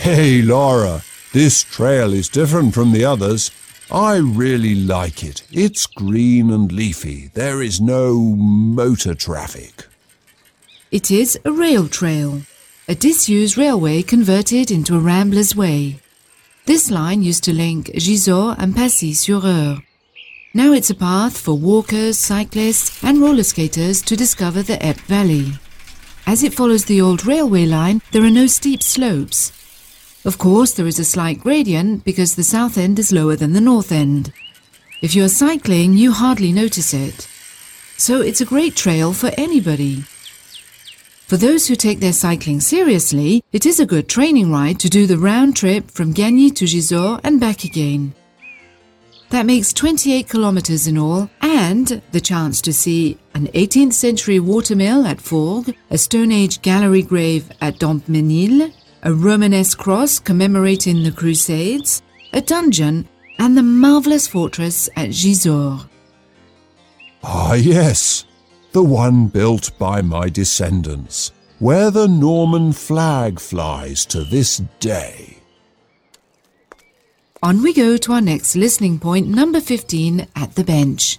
Hey, Laura, this trail is different from the others. I really like it. It's green and leafy. There is no motor traffic. It is a rail trail, a disused railway converted into a rambler's way. This line used to link Gisors and Pacy-sur-Eure. Now it's a path for walkers, cyclists, and roller skaters to discover the Epte Valley. As it follows the old railway line, there are no steep slopes. Of course, there is a slight gradient because the south end is lower than the north end. If you are cycling, you hardly notice it. So it's a great trail for anybody. For those who take their cycling seriously, it is a good training ride to do the round trip from Gasny to Gisors and back again. That makes 28 kilometers in all, and the chance to see an 18th century watermill at Fourges, a Stone Age gallery grave at Dampsmesnil, a Romanesque cross commemorating the Crusades, a dungeon, and the marvelous fortress at Gisors. Ah, yes, the one built by my descendants, where the Norman flag flies to this day. On we go to our next listening point, number 15, at the bench.